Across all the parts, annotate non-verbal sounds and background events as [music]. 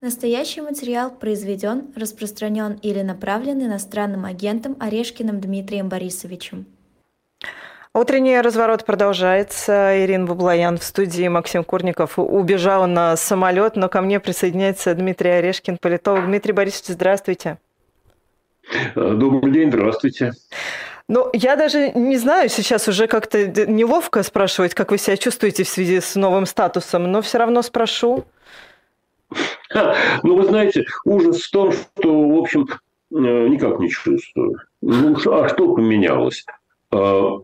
Настоящий материал произведен, распространен или направлен иностранным агентом Орешкиным Дмитрием Борисовичем. Утренний разворот продолжается. Ирина Баблоян в студии. Максим Курников убежал на самолет, но ко мне присоединяется Дмитрий Орешкин, политолог. Дмитрий Борисович, здравствуйте. Добрый день, здравствуйте. Ну, я даже не знаю, сейчас уже как-то неловко спрашивать, как вы себя чувствуете в связи с новым статусом, но все равно спрошу. Ну, вы знаете, ужас в том, что, в общем, э, никак не чувствую. Ну, а что поменялось? А,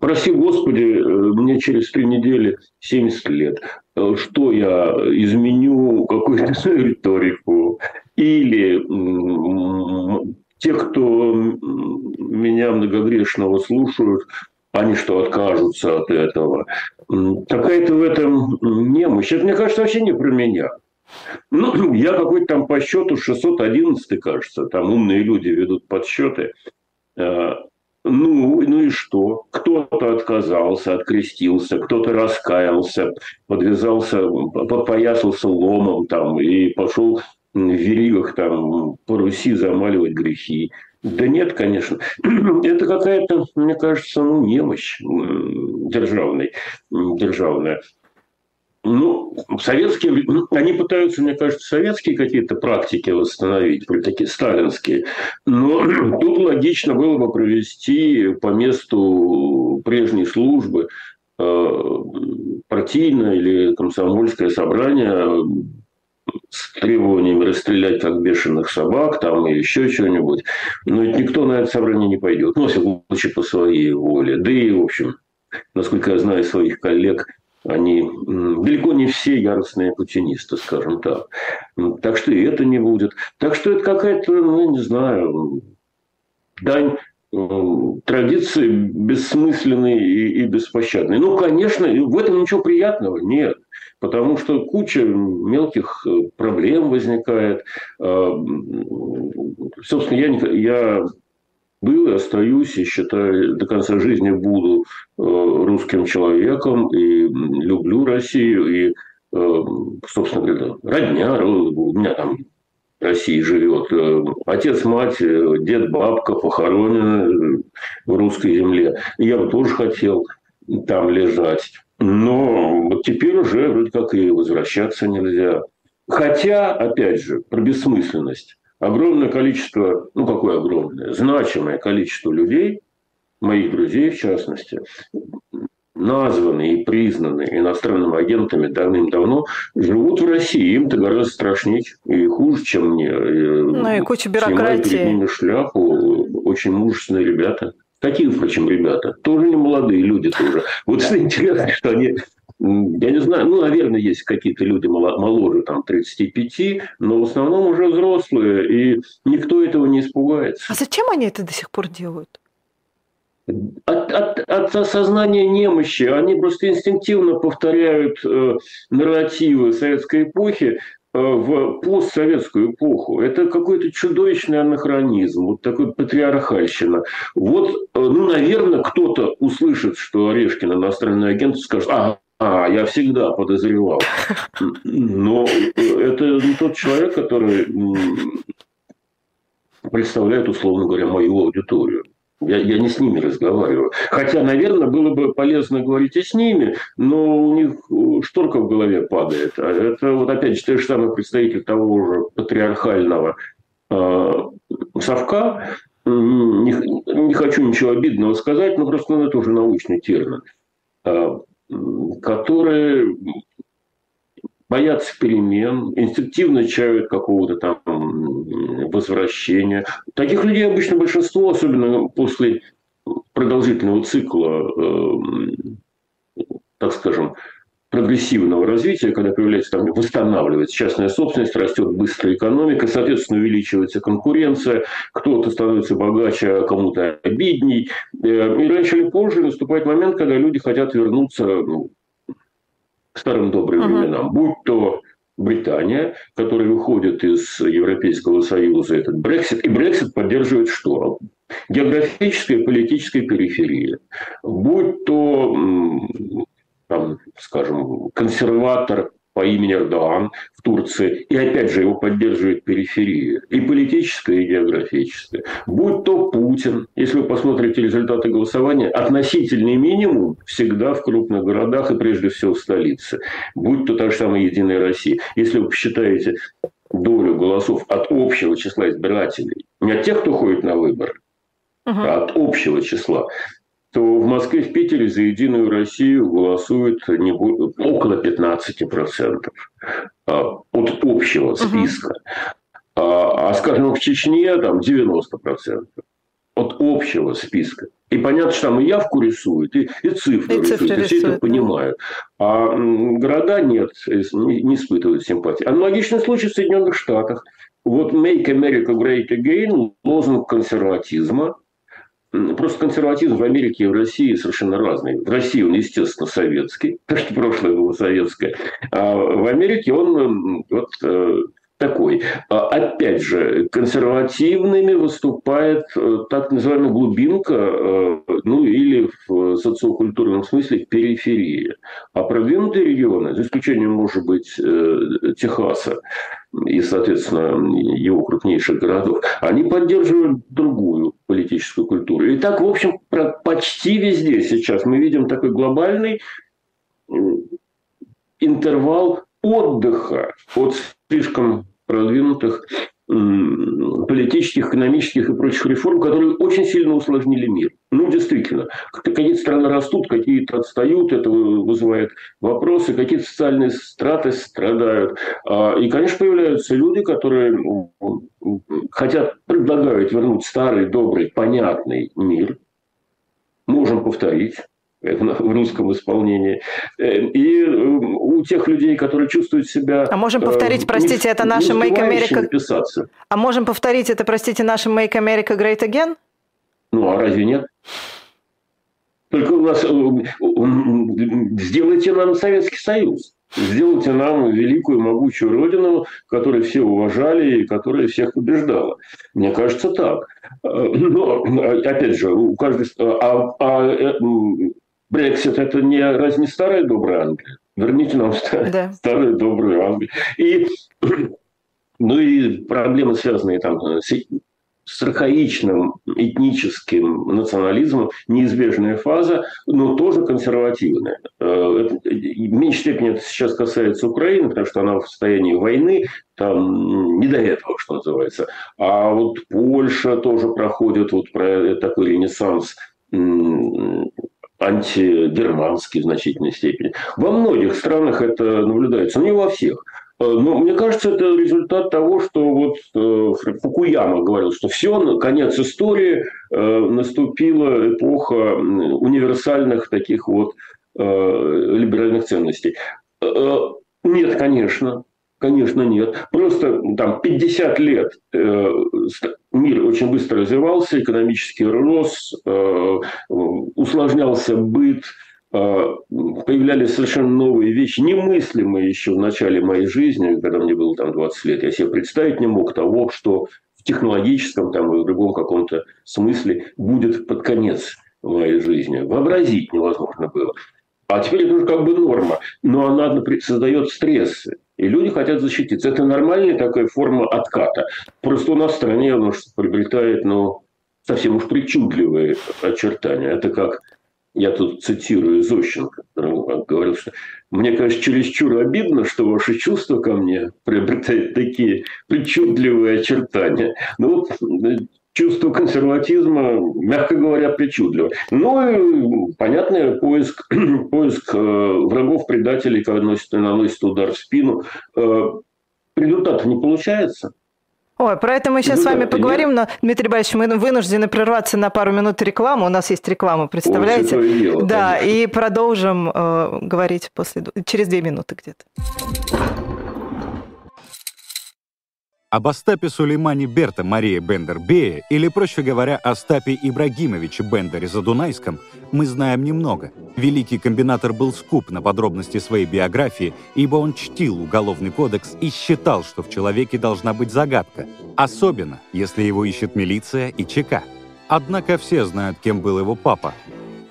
Проси Господи, э, мне через три недели 70 лет. Э, что я изменю какую-то [laughs] риторику? Или те, кто меня многогрешного слушают, они что, откажутся от этого? Какая-то в этом немощь. Это, мне кажется, вообще не про меня. Ну, [clears throat] я какой-то там по счету 611, кажется, там умные люди ведут подсчеты. Э, ну, ну и что? Кто-то отказался, открестился, кто-то раскаялся, подвязался, подпоясался ломом там и пошел в веригах там по Руси замаливать грехи. Да нет, конечно. [clears throat] Это какая-то, мне кажется, ну, немощь державной, державная. Ну, советские, ну, они пытаются, мне кажется, советские какие-то практики восстановить, такие сталинские. Но [clears throat] тут логично было бы провести по месту прежней службы э, партийное или комсомольское собрание с требованиями расстрелять как бешеных собак там и еще что-нибудь. Но ведь никто на это собрание не пойдет. Ну, если лучше по своей воле. Да и, в общем, насколько я знаю своих коллег, они далеко не все яростные путинисты, скажем так. Так что и это не будет. Так что это какая-то, ну, не знаю, дань традиции бессмысленной и, и беспощадной. Ну, конечно, в этом ничего приятного нет, потому что куча мелких э, проблем возникает. А, собственно, я, я был и остаюсь, и считаю, до конца жизни буду э, русским человеком, и люблю Россию, и, э, собственно говоря, родня, у меня там в России живет. Э, отец, мать, дед, бабка похоронены в русской земле. я бы тоже хотел там лежать. Но вот теперь уже вроде как и возвращаться нельзя. Хотя, опять же, про бессмысленность огромное количество, ну какое огромное, значимое количество людей, моих друзей в частности, названы и признаны иностранными агентами давным-давно, живут в России. Им-то гораздо страшнее и хуже, чем мне. Ну и куча бюрократии. перед ними шляпу. Очень мужественные ребята. Такие, впрочем, ребята. Тоже не молодые люди тоже. Вот [laughs] интересно, что они я не знаю, ну, наверное, есть какие-то люди моложе, там, 35, но в основном уже взрослые, и никто этого не испугается. А зачем они это до сих пор делают? От, от, от осознания немощи. Они просто инстинктивно повторяют э, нарративы советской эпохи, э, в постсоветскую эпоху. Это какой-то чудовищный анахронизм, вот такой патриархальщина. Вот, э, ну, наверное, кто-то услышит, что Орешкин иностранный агент, скажет, а, а, я всегда подозревал. Но это не тот человек, который представляет, условно говоря, мою аудиторию. Я, я не с ними разговариваю. Хотя, наверное, было бы полезно говорить и с ними, но у них шторка в голове падает. А это вот опять же, те же самые представители того же патриархального э, совка. Не, не хочу ничего обидного сказать, но просто ну, это уже научный термин. Которые боятся перемен, инстинктивно чают какого-то там возвращения. Таких людей обычно большинство, особенно после продолжительного цикла, э, так скажем, прогрессивного развития, когда появляется там, восстанавливается частная собственность, растет быстрая экономика, соответственно, увеличивается конкуренция, кто-то становится богаче, а кому-то обидней. Э, и раньше или позже наступает момент, когда люди хотят вернуться ну, к старым добрым uh-huh. временам, будь то Британия, которая выходит из Европейского Союза, этот Брексит. И Брексит поддерживает что? Географическая и политическая периферия. Будь то там, скажем, консерватор по имени Эрдоган в Турции, и опять же его поддерживает периферия, и политическая, и географическая. Будь то Путин, если вы посмотрите результаты голосования, относительный минимум всегда в крупных городах и прежде всего в столице. Будь то та же самая Единая Россия. Если вы посчитаете долю голосов от общего числа избирателей, не от тех, кто ходит на выборы, угу. а от общего числа, то в Москве, в Питере за «Единую Россию» голосует не будет, около 15% а, от общего списка. А, а, скажем, в Чечне там 90% от общего списка. И понятно, что там и явку рисуют, и, и цифры и рисуют, цифры и все это понимают. А города нет, не, не испытывают симпатии. Аналогичный случай в Соединенных Штатах. Вот «Make America Great Again» – лозунг консерватизма, Просто консерватизм в Америке и в России совершенно разный. В России он, естественно, советский, [laughs] потому что прошлое было советское. А в Америке он вот э, такой. А опять же, консервативными выступает э, так называемая глубинка, э, ну или в социокультурном смысле периферия. А продвинутые регионы, за исключением, может быть, Техаса, и, соответственно, его крупнейших городов, они поддерживают другую политическую культуру. И так, в общем, почти везде сейчас мы видим такой глобальный интервал отдыха от слишком продвинутых политических, экономических и прочих реформ, которые очень сильно усложнили мир. Ну, действительно, какие-то страны растут, какие-то отстают, это вызывает вопросы, какие-то социальные страты страдают. А, и, конечно, появляются люди, которые хотят, предлагают вернуть старый, добрый, понятный мир. Можем повторить в русском исполнении. Э, и э, у тех людей, которые чувствуют себя... А можем повторить, э, простите, это наше Make America... Писаться. А можем повторить это, простите, наше Make America Great Again? Ну, а разве нет? Только у нас... Сделайте нам Советский Союз. Сделайте нам великую могучую родину, которую все уважали и которая всех побеждала. Мне кажется, так. Но, опять же, у каждой... А, а Брексит – это не, разве не старая добрая Англия? Верните нам старую, да. старую добрую Англию. И, [clears throat] ну и проблемы, связанные там с, с архаичным этническим национализмом, неизбежная фаза, но тоже консервативная. Э, это, в меньшей степени это сейчас касается Украины, потому что она в состоянии войны, там не до этого, что называется. А вот Польша тоже проходит вот про такой ренессанс антигерманский в значительной степени. Во многих странах это наблюдается, но не во всех. Э, но мне кажется, это результат того, что вот э, Фукуяма говорил, что все, конец истории, э, наступила эпоха универсальных таких вот либеральных ценностей. Нет, конечно. Конечно, нет. Просто там 50 лет э, мир очень быстро развивался, экономический рос, э, усложнялся быт, э, появлялись совершенно новые вещи, немыслимые еще в начале моей жизни, когда мне было там 20 лет. Я себе представить не мог того, что в технологическом там, и в другом каком-то смысле будет под конец моей жизни. Вообразить невозможно было. А теперь это уже как бы норма, но она создает стрессы. И люди хотят защититься. Это нормальная такая форма отката. Просто у нас в стране оно приобретает ну, совсем уж причудливые очертания. Это как я тут цитирую Зощенко, говорил, что мне кажется, чересчур обидно, что ваши чувства ко мне приобретают такие причудливые очертания. Ну вот чувство консерватизма, мягко говоря, причудливо. Ну и, понятно, поиск, [clears throat] поиск э, врагов, предателей, когда наносит, наносит удар в спину. Э, результата не получается. Ой, про это мы сейчас ну, с вами поговорим, нет. но, Дмитрий Борисович, мы вынуждены прерваться на пару минут рекламы. У нас есть реклама, представляете? Ой, дело, да, конечно. и продолжим э, говорить после, через две минуты где-то. Об Остапе Сулеймане Берта Мария Бендер-Бее, или, проще говоря, Остапе Ибрагимовиче Бендере Задунайском, мы знаем немного. Великий комбинатор был скуп на подробности своей биографии, ибо он чтил уголовный кодекс и считал, что в человеке должна быть загадка, особенно если его ищет милиция и ЧК. Однако все знают, кем был его папа.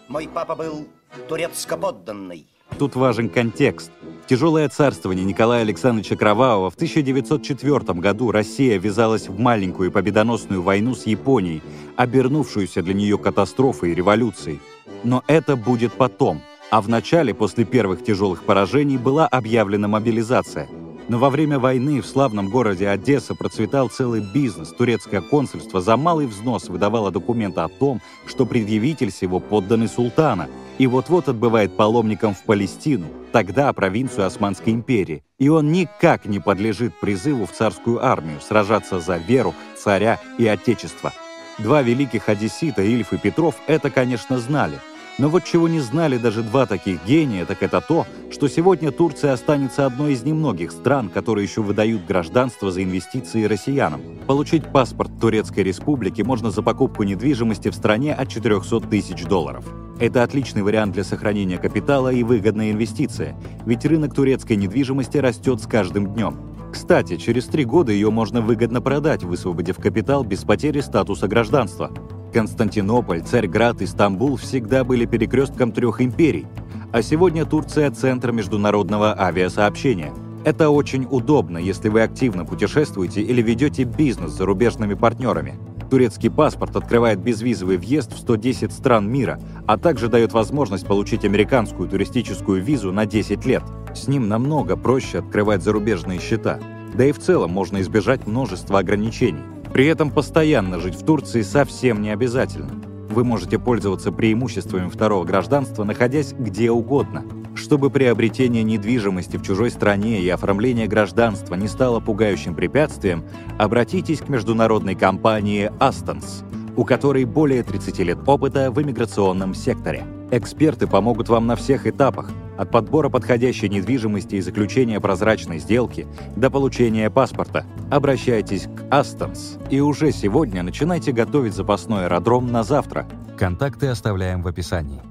Мой папа был турецко-подданный Тут важен контекст. тяжелое царствование Николая Александровича Кровавого в 1904 году Россия ввязалась в маленькую победоносную войну с Японией, обернувшуюся для нее катастрофой и революцией. Но это будет потом. А в начале, после первых тяжелых поражений, была объявлена мобилизация – но во время войны в славном городе Одесса процветал целый бизнес. Турецкое консульство за малый взнос выдавало документы о том, что предъявитель всего подданный султана, и вот-вот отбывает паломником в Палестину, тогда провинцию Османской империи. И он никак не подлежит призыву в царскую армию сражаться за веру, царя и отечество. Два великих одессита, Ильф и Петров, это, конечно, знали – но вот чего не знали даже два таких гения, так это то, что сегодня Турция останется одной из немногих стран, которые еще выдают гражданство за инвестиции россиянам. Получить паспорт Турецкой Республики можно за покупку недвижимости в стране от 400 тысяч долларов. Это отличный вариант для сохранения капитала и выгодная инвестиция, ведь рынок турецкой недвижимости растет с каждым днем. Кстати, через три года ее можно выгодно продать, высвободив капитал без потери статуса гражданства. Константинополь, Царьград и Стамбул всегда были перекрестком трех империй, а сегодня Турция – центр международного авиасообщения. Это очень удобно, если вы активно путешествуете или ведете бизнес с зарубежными партнерами. Турецкий паспорт открывает безвизовый въезд в 110 стран мира, а также дает возможность получить американскую туристическую визу на 10 лет. С ним намного проще открывать зарубежные счета. Да и в целом можно избежать множества ограничений. При этом постоянно жить в Турции совсем не обязательно. Вы можете пользоваться преимуществами второго гражданства, находясь где угодно. Чтобы приобретение недвижимости в чужой стране и оформление гражданства не стало пугающим препятствием, обратитесь к международной компании Astons, у которой более 30 лет опыта в иммиграционном секторе. Эксперты помогут вам на всех этапах, от подбора подходящей недвижимости и заключения прозрачной сделки до получения паспорта. Обращайтесь к Астонс и уже сегодня начинайте готовить запасной аэродром на завтра. Контакты оставляем в описании.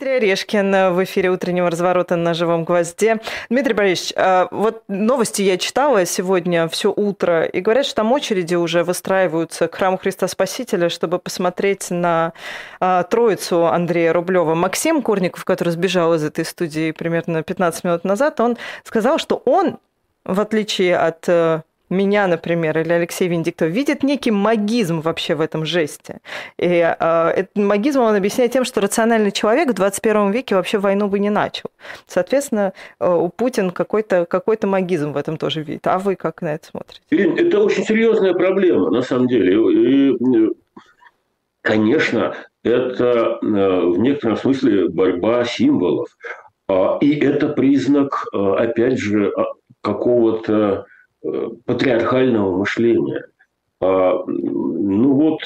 Дмитрий Орешкин в эфире утреннего разворота на живом гвозде. Дмитрий Борисович, а, вот новости я читала сегодня все утро, и говорят, что там очереди уже выстраиваются к храму Христа Спасителя, чтобы посмотреть на а, троицу Андрея Рублева. Максим Курников, который сбежал из этой студии примерно 15 минут назад, он сказал, что он, в отличие от э, меня, например, или Алексей Венедиктов, видит некий магизм вообще в этом жесте. И э, этот магизм он объясняет тем, что рациональный человек в 21 веке вообще войну бы не начал. Соответственно, э, у Путина какой-то какой магизм в этом тоже видит. А вы как на это смотрите? Ирина, это очень серьезная проблема, на самом деле. И, конечно, это э, в некотором смысле борьба символов. А, и это признак, э, опять же, а, какого-то патриархального мышления. А, ну вот,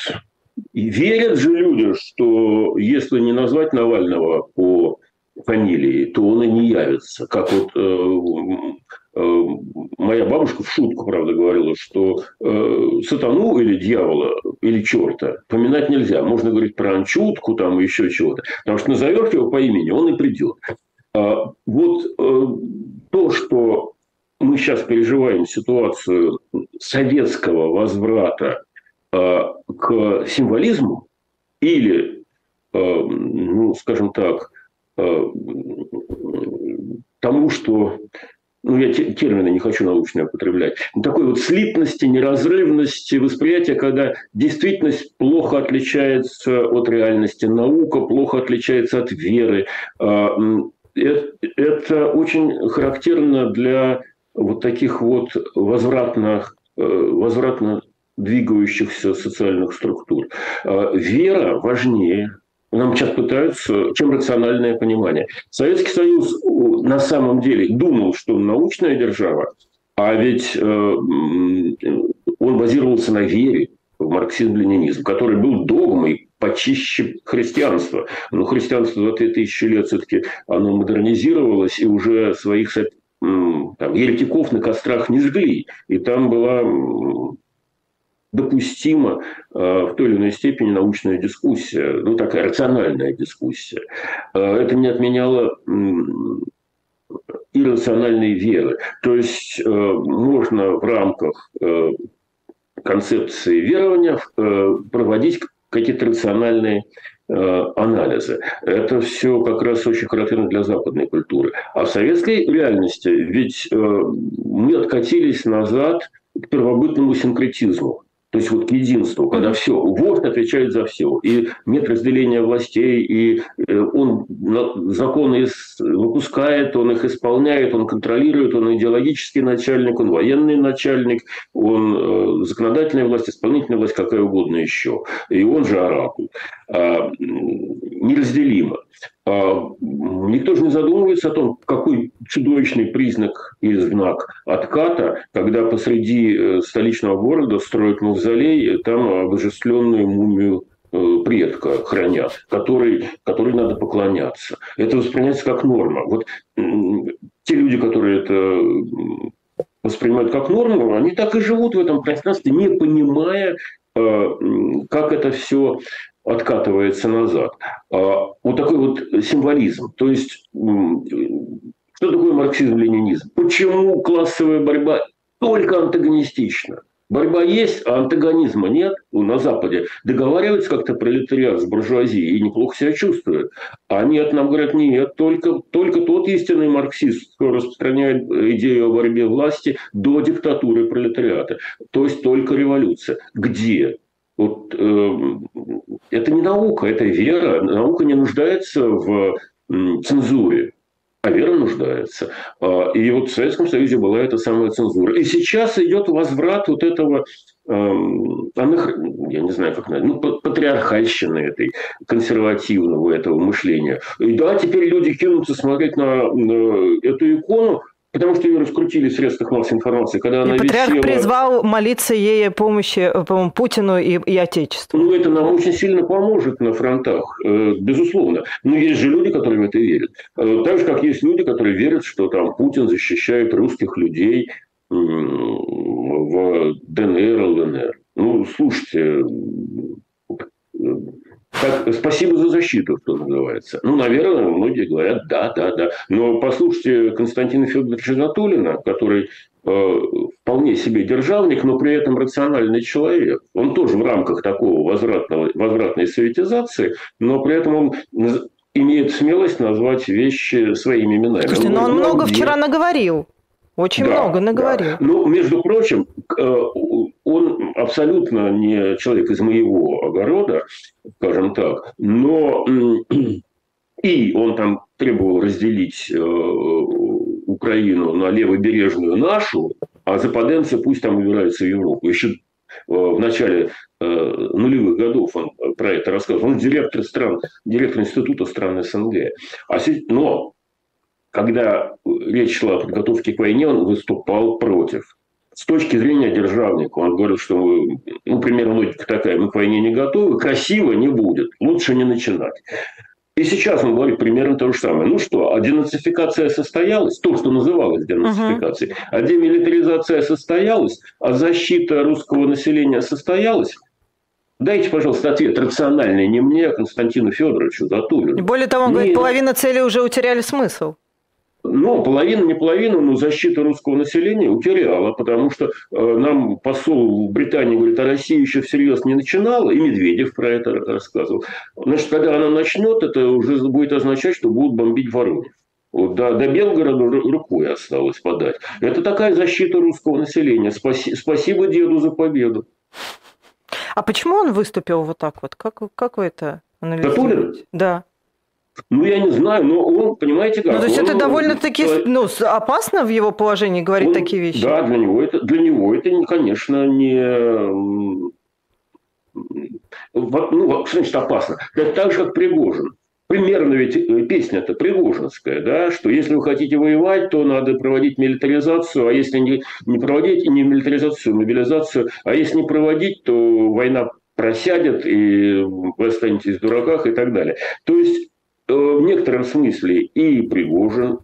и верят же люди, что если не назвать Навального по фамилии, то он и не явится. Как вот э, э, моя бабушка в шутку, правда, говорила, что э, сатану или дьявола, или черта поминать нельзя. Можно говорить про анчутку, там еще чего-то. Потому что назовешь его по имени, он и придет. А, вот э, то, что мы сейчас переживаем ситуацию советского возврата э, к символизму или, э, ну, скажем так, э, тому, что ну, я термины не хочу научные употреблять, такой вот слитности, неразрывности восприятия, когда действительность плохо отличается от реальности, наука плохо отличается от веры. Это очень характерно для вот таких вот возвратных, э, возвратно двигающихся социальных структур. А вера важнее, нам сейчас пытаются, чем рациональное понимание. Советский Союз на самом деле думал, что он научная держава, а ведь э, он базировался на вере в марксизм-ленинизм, который был догмой почище христианства. Но христианство за 3000 лет все-таки оно модернизировалось и уже своих там, еретиков на кострах не жгли. И там была допустима э, в той или иной степени научная дискуссия, ну такая рациональная дискуссия. Э, это не отменяло иррациональной веры. То есть э, можно в рамках концепции верования проводить какие-то рациональные анализы. Это все как раз очень характерно для западной культуры. А в советской реальности ведь э, мы откатились назад к первобытному синкретизму. То есть вот к единству, когда все, вождь отвечает за все. И нет разделения властей, и э, он законы выпускает, он их исполняет, он контролирует, он идеологический начальник, он военный начальник, он э, законодательная власть, исполнительная власть, какая угодно еще. И он же оракул. А, неразделимо. А, никто же не задумывается о том, какой чудовищный признак и знак отката, когда посреди э, столичного города строят мавзолей, там обожествленную мумию э, предка хранят, который, который надо поклоняться. Это воспринимается как норма. Вот те люди, которые это воспринимают как норму, они так и живут в этом пространстве, не понимая, э, как это все откатывается назад. А, вот такой вот символизм. То есть, что такое марксизм-ленинизм? Почему классовая борьба только антагонистична? Борьба есть, а антагонизма нет. Ну, на Западе договариваются как-то пролетариат с буржуазией и неплохо себя чувствуют. А нет, нам говорят, нет, только, только тот истинный марксист, кто распространяет идею о борьбе власти до диктатуры пролетариата. То есть только революция. Где? Вот, э, это не наука, это вера. Наука не нуждается в цензуре, а вера нуждается. А, и вот в Советском Союзе была эта самая цензура. И сейчас идет возврат вот этого эм, я не знаю, как назвать, ну, патриархальщины этой, консервативного этого мышления. И да, теперь люди кинутся смотреть на, на эту икону, Потому что ее раскрутили в средствах массовой информации. Когда и она патриарх висела... призвал молиться ей помощи, по-моему, Путину и, и Отечеству. Ну, это нам очень сильно поможет на фронтах, э, безусловно. Но есть же люди, которые в это верят. Э, так же, как есть люди, которые верят, что там Путин защищает русских людей в ДНР, ЛНР. Ну, слушайте, так, спасибо за защиту, что называется. Ну, наверное, многие говорят, да, да, да. Но послушайте Константина Федоровича Затулина, который э, вполне себе державник, но при этом рациональный человек. Он тоже в рамках такого возвратного, возвратной советизации, но при этом он имеет смелость назвать вещи своими именами. Слушайте, но он много вчера наговорил. Очень да, много наговорил. Да. Ну, между прочим, э, он абсолютно не человек из моего огорода, скажем так, но [clears throat] и он там требовал разделить э, Украину на левобережную нашу, а западенцы пусть там убираются в Европу. Еще э, в начале нулевых годов он про это рассказывал. Он директор стран, директор института стран СНГ. А, но когда речь шла о подготовке к войне, он выступал против. С точки зрения державника, он говорил, что, ну, примерно логика такая, мы к войне не готовы, красиво не будет, лучше не начинать. И сейчас он говорит примерно то же самое. Ну что, а денацификация состоялась, то, что называлось денацификацией, uh-huh. а демилитаризация состоялась, а защита русского населения состоялась, Дайте, пожалуйста, ответ рациональный не мне, а Константину Федоровичу Затулину. Более того, он не... говорит, половина цели уже утеряли смысл. Но половина, не половина, но защита русского населения утеряла, потому что э, нам посол в Британии говорит, а Россия еще всерьез не начинала, и Медведев про это рассказывал. Значит, когда она начнет, это уже будет означать, что будут бомбить Воронеж. Вот, до, до Белгорода рукой осталось подать. Это такая защита русского населения. Спаси, спасибо деду за победу. А почему он выступил вот так вот? Как, как вы это анализируете? Да. Ну, я не знаю, но он, понимаете как... Ну, то есть он, это довольно-таки ну, опасно в его положении говорить он, такие вещи? Да, для него это, для него это, конечно, не... Ну, что значит опасно? Это так же, как Пригожин. Примерно ведь э, песня-то Пригожинская, да, что если вы хотите воевать, то надо проводить милитаризацию, а если не, не проводить не милитаризацию, мобилизацию, а если не проводить, то война просядет, и вы останетесь в дураках и так далее. То есть в некотором смысле и Пригожин,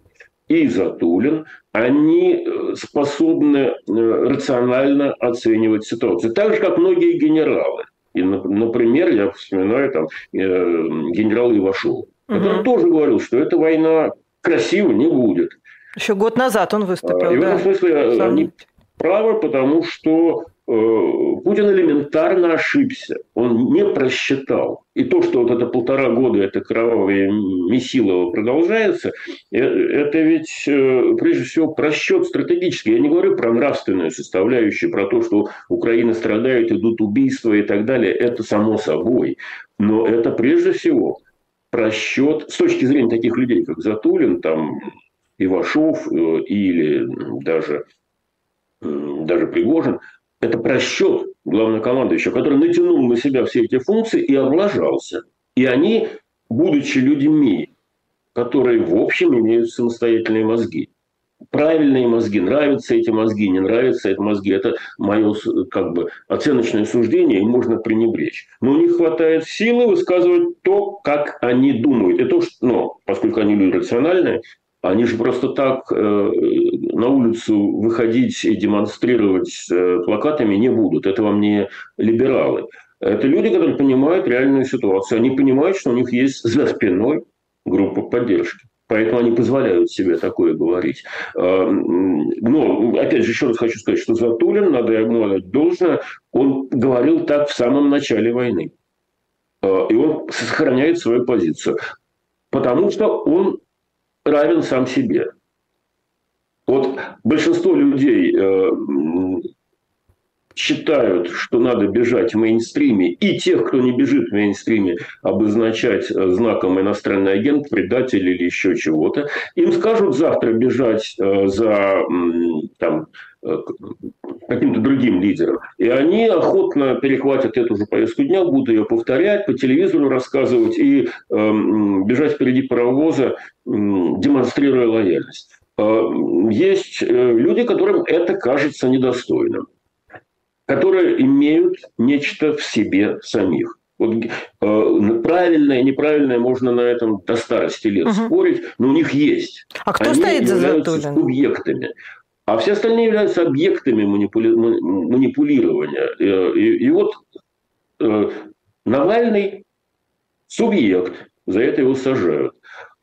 и Затулин, они э, способны э, рационально оценивать ситуацию. Так же, как многие генералы. И, например, я вспоминаю там, генерала Ивашова, который угу. тоже говорил, что эта война красиво не будет. Еще год назад он выступил. И в этом смысле Сам... они правы, потому что Путин элементарно ошибся. Он не просчитал. И то, что вот это полтора года это кровавое месилово продолжается, это ведь прежде всего просчет стратегический. Я не говорю про нравственную составляющую, про то, что Украина страдает, идут убийства и так далее. Это само собой. Но это прежде всего просчет с точки зрения таких людей, как Затулин, там, Ивашов э, или даже, даже Пригожин, это просчет главнокомандующего, который натянул на себя все эти функции и облажался. И они, будучи людьми, которые в общем имеют самостоятельные мозги, правильные мозги, нравятся эти мозги, не нравятся эти мозги. Это мое как бы оценочное суждение, и можно пренебречь. Но у них хватает силы высказывать то, как они думают. И то, что, ну, поскольку они люди рациональные, они же просто так э, на улицу выходить и демонстрировать э, плакатами не будут. Это вам не либералы. Это люди, которые понимают реальную ситуацию. Они понимают, что у них есть за спиной группа поддержки. Поэтому они позволяют себе такое говорить. А, но, опять же, еще раз хочу сказать, что Затулин, надо ему отдать должное, он говорил так в самом начале войны. А, и он сохраняет свою позицию. Потому что он равен сам себе. Вот большинство людей э, считают, что надо бежать в мейнстриме, и тех, кто не бежит в мейнстриме, обозначать э, знаком иностранный агент, предатель или еще чего-то, им скажут завтра бежать э, за там, каким-то другим лидером. И они охотно перехватят эту же повестку дня, будут ее повторять, по телевизору рассказывать и бежать впереди паровоза, демонстрируя лояльность. Есть люди, которым это кажется недостойным которые имеют нечто в себе самих. Вот, э, правильное, неправильное можно на этом до старости лет угу. спорить, но у них есть. А кто Они стоит за Затулиным? субъектами. А все остальные являются объектами манипули... манипулирования. Э, и, и вот э, Навальный субъект, за это его сажают.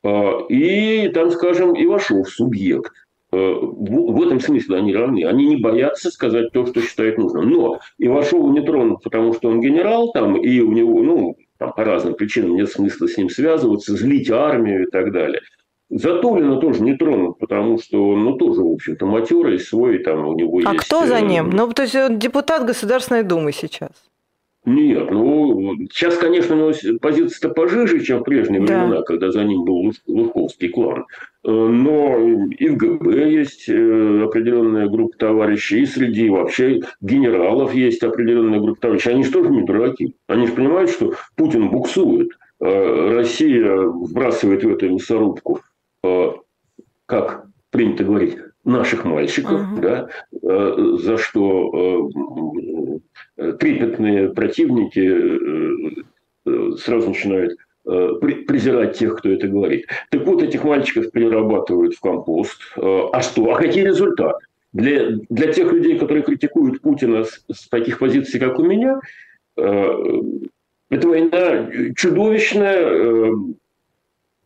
Э, и там, скажем, Ивашов субъект. Э, в этом смысле они равны. Они не боятся сказать то, что считают нужным. Но Ивашова не тронут, потому что он генерал там, и у него, ну, там, по разным причинам нет смысла с ним связываться, злить армию и так далее. Затулина тоже не тронут, потому что он, ну, тоже, в общем-то, матерый, свой, там у него а есть... А кто за э, ним? Ну, то есть он депутат Государственной Думы сейчас. Нет, ну, сейчас, конечно, у него позиция-то пожиже, чем в прежние да. времена, когда за ним был Лужковский клан. Э, но и в ГБ есть э, определенная группа товарищей, и среди вообще генералов есть определенная группа товарищей. Они же тоже не дураки. Они же понимают, что Путин буксует. Э, Россия вбрасывает в эту мясорубку, как принято говорить, наших мальчиков, uh-huh. да, за что трепетные противники сразу начинают Э, презирать тех, кто это говорит. Так вот, этих мальчиков перерабатывают в компост. Э, а что? А какие результаты? Для, для тех людей, которые критикуют Путина с, с таких позиций, как у меня, э, эта война чудовищная,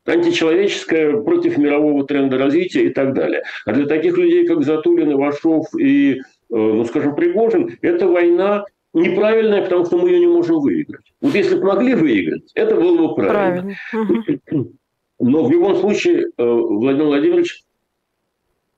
античеловеческая, против мирового тренда развития и так далее. А для таких людей, как Затулин, Ивашов и, ну, скажем, Пригожин, эта война неправильная, потому что мы ее не можем выиграть. Вот если бы могли выиграть, это было бы правильно. правильно. Но в любом случае э, Владимир Владимирович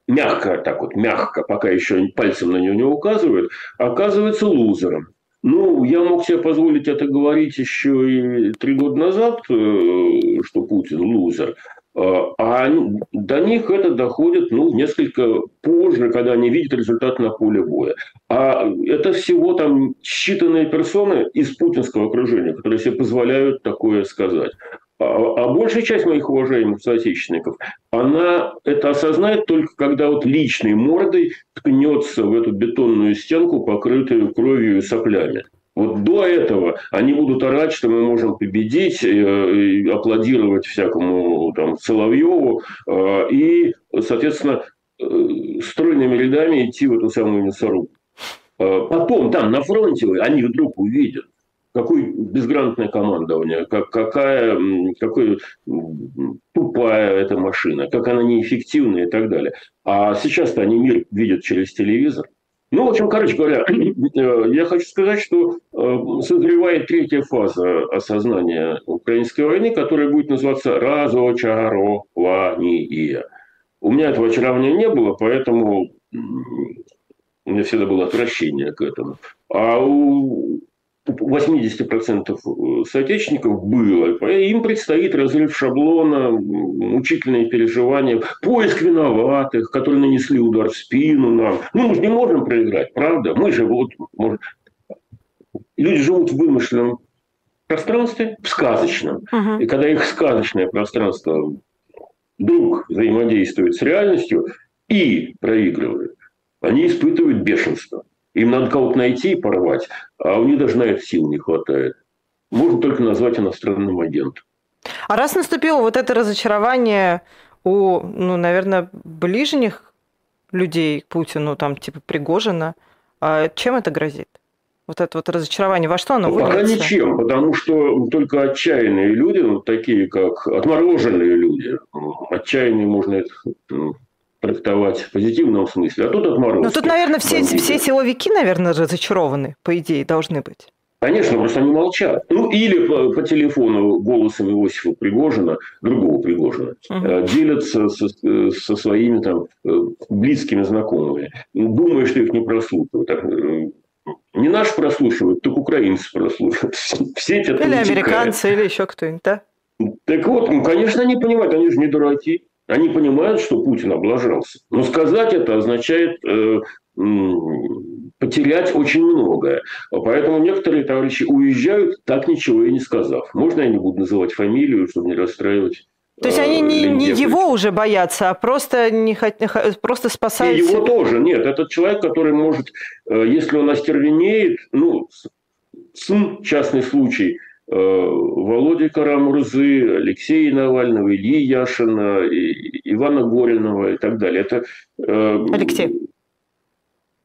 мягко, так вот, мягко, пока еще пальцем на него не указывают, оказывается лузером. Ну, я мог себе позволить это говорить еще и три года назад, э, что Путин лузер. А, а до них это доходит ну, несколько позже, когда они видят результат на поле боя. А это всего там считанные персоны из путинского окружения, которые себе позволяют такое сказать. А, а большая часть моих уважаемых соотечественников, она это осознает только когда вот личной мордой ткнется в эту бетонную стенку, покрытую кровью и соплями. Вот до этого они будут орать, что мы можем победить, э, и аплодировать всякому там, Соловьеву, э, и, соответственно, э, стройными рядами идти в эту самую мясорубку. Потом там на фронте они вдруг увидят, какое безграмотное командование, как, какая, какой тупая эта машина, как она неэффективная и так далее. А сейчас-то они мир видят через телевизор. Ну, в общем, короче говоря, [clears throat] я хочу сказать, что созревает третья фаза осознания украинской войны, которая будет называться разочарование. У меня этого очарования не было, поэтому у меня всегда было отвращение к этому. А у 80% э, соотечественников было. Им предстоит разрыв шаблона, мучительные переживания, поиск виноватых, которые нанесли удар в спину нам. Ну, мы же не можем проиграть, правда? Мы же вот... Может... Люди живут в вымышленном пространстве, в сказочном. Угу. И когда их сказочное пространство вдруг взаимодействует с реальностью и проигрывает, они испытывают бешенство. Им надо кого-то найти и порвать, а у них даже на это сил не хватает. Можно только назвать иностранным агентом. А раз наступило вот это разочарование у, ну, наверное, ближних людей к Путину, там, типа Пригожина, а чем это грозит? Вот это вот разочарование, во что оно ну, Пока ничем, потому что только отчаянные люди, ну, такие как отмороженные люди, отчаянные можно это ну, трактовать в позитивном смысле, а тут отморозки. Ну тут, наверное, все, все силовики, наверное, разочарованы, по идее, должны быть. Конечно, просто они молчат. Ну, или по, по телефону голосом Иосифа Пригожина, другого Пригожина, угу. делятся со, со своими там э, близкими знакомыми, думая, что их не прослушивают. Э, не наш прослушивают, так украинцы прослушивают. [laughs] Все это Или американцы, или еще кто-нибудь, да? Так вот, ну, конечно, они понимают, они же не дураки. Они понимают, что Путин облажался. Но сказать это означает э, потерять очень многое. Поэтому некоторые товарищи уезжают, так ничего и не сказав. Можно я не буду называть фамилию, чтобы не расстраивать то есть они не, не его уже боятся, а просто, не, просто спасают... И его тоже, нет. Этот человек, который может, э, если он остервенеет, ну, сын, частный случай – Э, Володи Карамурзы, Алексея Навального, Ильи Яшина, Ивана Горинова и так далее. Это, э, Алексей.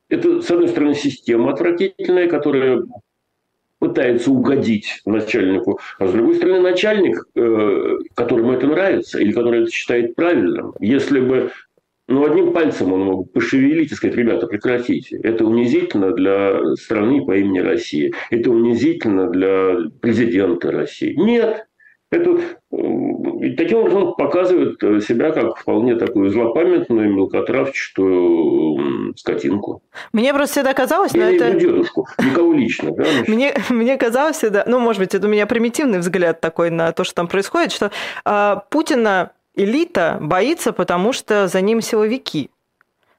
Это, с одной стороны, система отвратительная, которая пытается угодить начальнику, а с другой стороны, начальник, э, которому это нравится или который это считает правильным, если бы ну, одним пальцем он мог пошевелить и сказать, ребята, прекратите. Это унизительно для страны по имени Россия. Это унизительно для президента России. Нет. Это, и таким образом показывает себя как вполне такую злопамятную, мелкотравчатую скотинку. Мне просто всегда казалось... Я это... дедушку, никого лично. Да? Мне, мне казалось всегда, ну, может быть, это у меня примитивный взгляд такой на то, что там происходит, что а, Путина элита боится, потому что за ним силовики.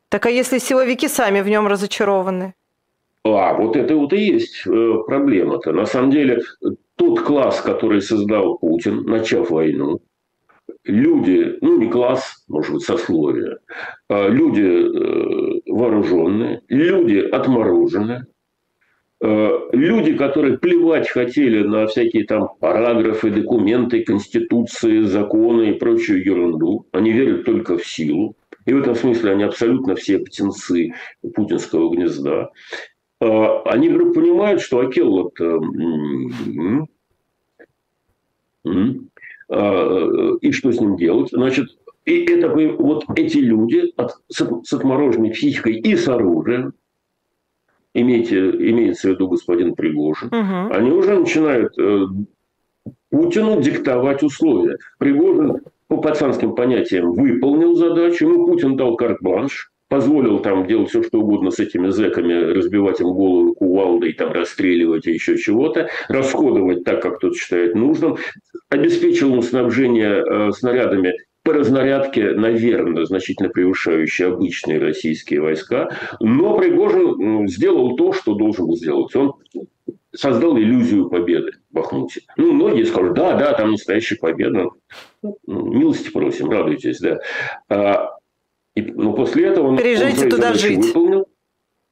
Так а если силовики сами в нем разочарованы? А, вот это вот и есть э, проблема-то. На самом деле, тот класс, который создал Путин, начав войну, люди, ну не класс, может быть, сословие, а люди э, вооруженные, люди отмороженные, люди, которые плевать хотели на всякие там параграфы, документы, конституции, законы и прочую ерунду, они верят только в силу. И в этом смысле они абсолютно все птенцы путинского гнезда. Э, они вдруг понимают, что Акелло э, и что с ним делать. Значит, и это вот эти люди с отмороженной психикой и с оружием, имейте, имеется в виду господин Пригожин, угу. они уже начинают э, Путину диктовать условия. Пригожин по пацанским понятиям выполнил задачу, ему Путин дал карт-бланш, позволил там делать все, что угодно с этими зэками, разбивать им голову кувалдой, там, расстреливать и еще чего-то, расходовать так, как тот считает нужным, обеспечил ему снабжение э, снарядами по разнарядке, наверное, значительно превышающие обычные российские войска. Но Пригожин сделал то, что должен был сделать. Он создал иллюзию победы в Бахмуте. Ну, многие скажут, да, да, там настоящая победа. Ну, милости просим, радуйтесь, да. А, и, но после этого он, Переезжайте он туда жить. выполнил.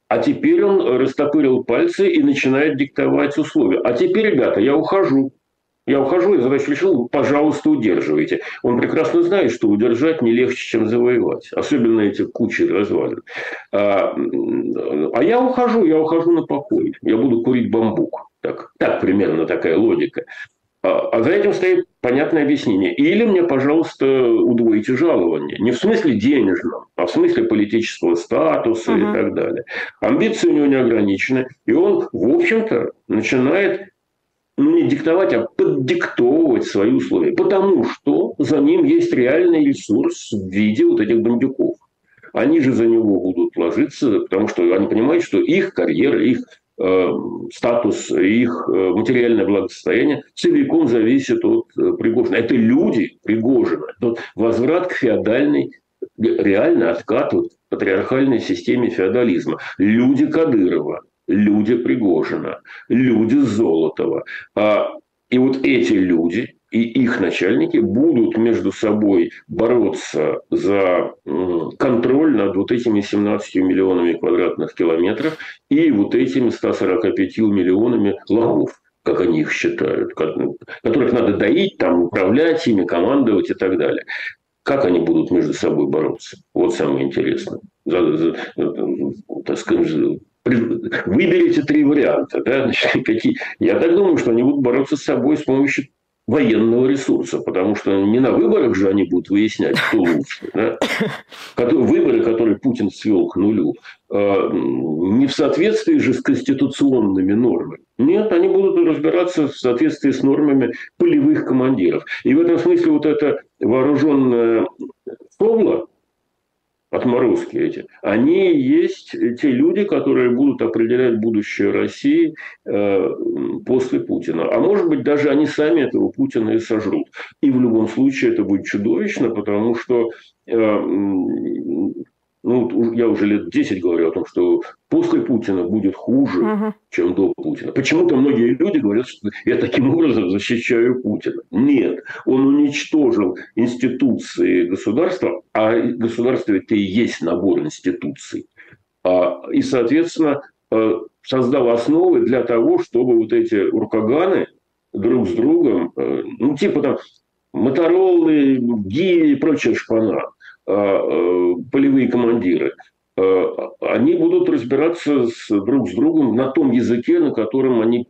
А теперь он растопырил пальцы и начинает диктовать условия. А теперь, ребята, я ухожу. Я ухожу, я задачу решил, пожалуйста, удерживайте. Он прекрасно знает, что удержать не легче, чем завоевать. Особенно эти кучи развалин. А, а я ухожу, я ухожу на покой. Я буду курить бамбук. Так, так примерно такая логика. А, а за этим стоит понятное объяснение. Или мне, пожалуйста, удвоите жалование. Не в смысле денежном, а в смысле политического статуса uh-huh. и так далее. Амбиции у него не ограничены. И он, в общем-то, начинает не диктовать, а поддиктовывать свои условия. Потому что за ним есть реальный ресурс в виде вот этих бандюков. Они же за него будут ложиться, потому что они понимают, что их карьера, их Э, статус, их э, материальное благосостояние целиком зависит от э, Пригожина. Это люди Пригожина. Тот возврат к феодальной, реально откат вот, патриархальной системе феодализма. Люди Кадырова, люди Пригожина, люди Золотова. А, и вот эти люди, и их начальники будут между собой бороться за контроль над вот этими 17 миллионами квадратных километров и вот этими 145 миллионами лохов как они их считают, которых надо доить, там, управлять ими, командовать и так далее. Как они будут между собой бороться? Вот самое интересное. За, за, так сказать, выберите три варианта. Да? [laughs] какие? Я так думаю, что они будут бороться с собой с помощью военного ресурса, потому что не на выборах же они будут выяснять, кто лучше. Да? Выборы, которые Путин свел к нулю, а, не в соответствии же с конституционными нормами. Нет, они будут разбираться в соответствии с нормами полевых командиров. И в этом смысле вот это вооруженное слово, отморозки эти, они есть те люди, которые будут определять будущее России э, после Путина. А может быть, даже они сами этого Путина и сожрут. И в любом случае это будет чудовищно, потому что э, ну, я уже лет 10 говорю о том, что после Путина будет хуже, угу. чем до Путина. Почему-то многие люди говорят, что я таким образом защищаю Путина. Нет, он уничтожил институции государства, а государство это и есть набор институций. А, и, соответственно, э, создал основы для того, чтобы вот эти уркаганы друг с другом, э, ну, типа там Моторолы, ГИ и прочая шпана – полевые командиры, э, они будут разбираться с, друг с другом на том языке, на котором они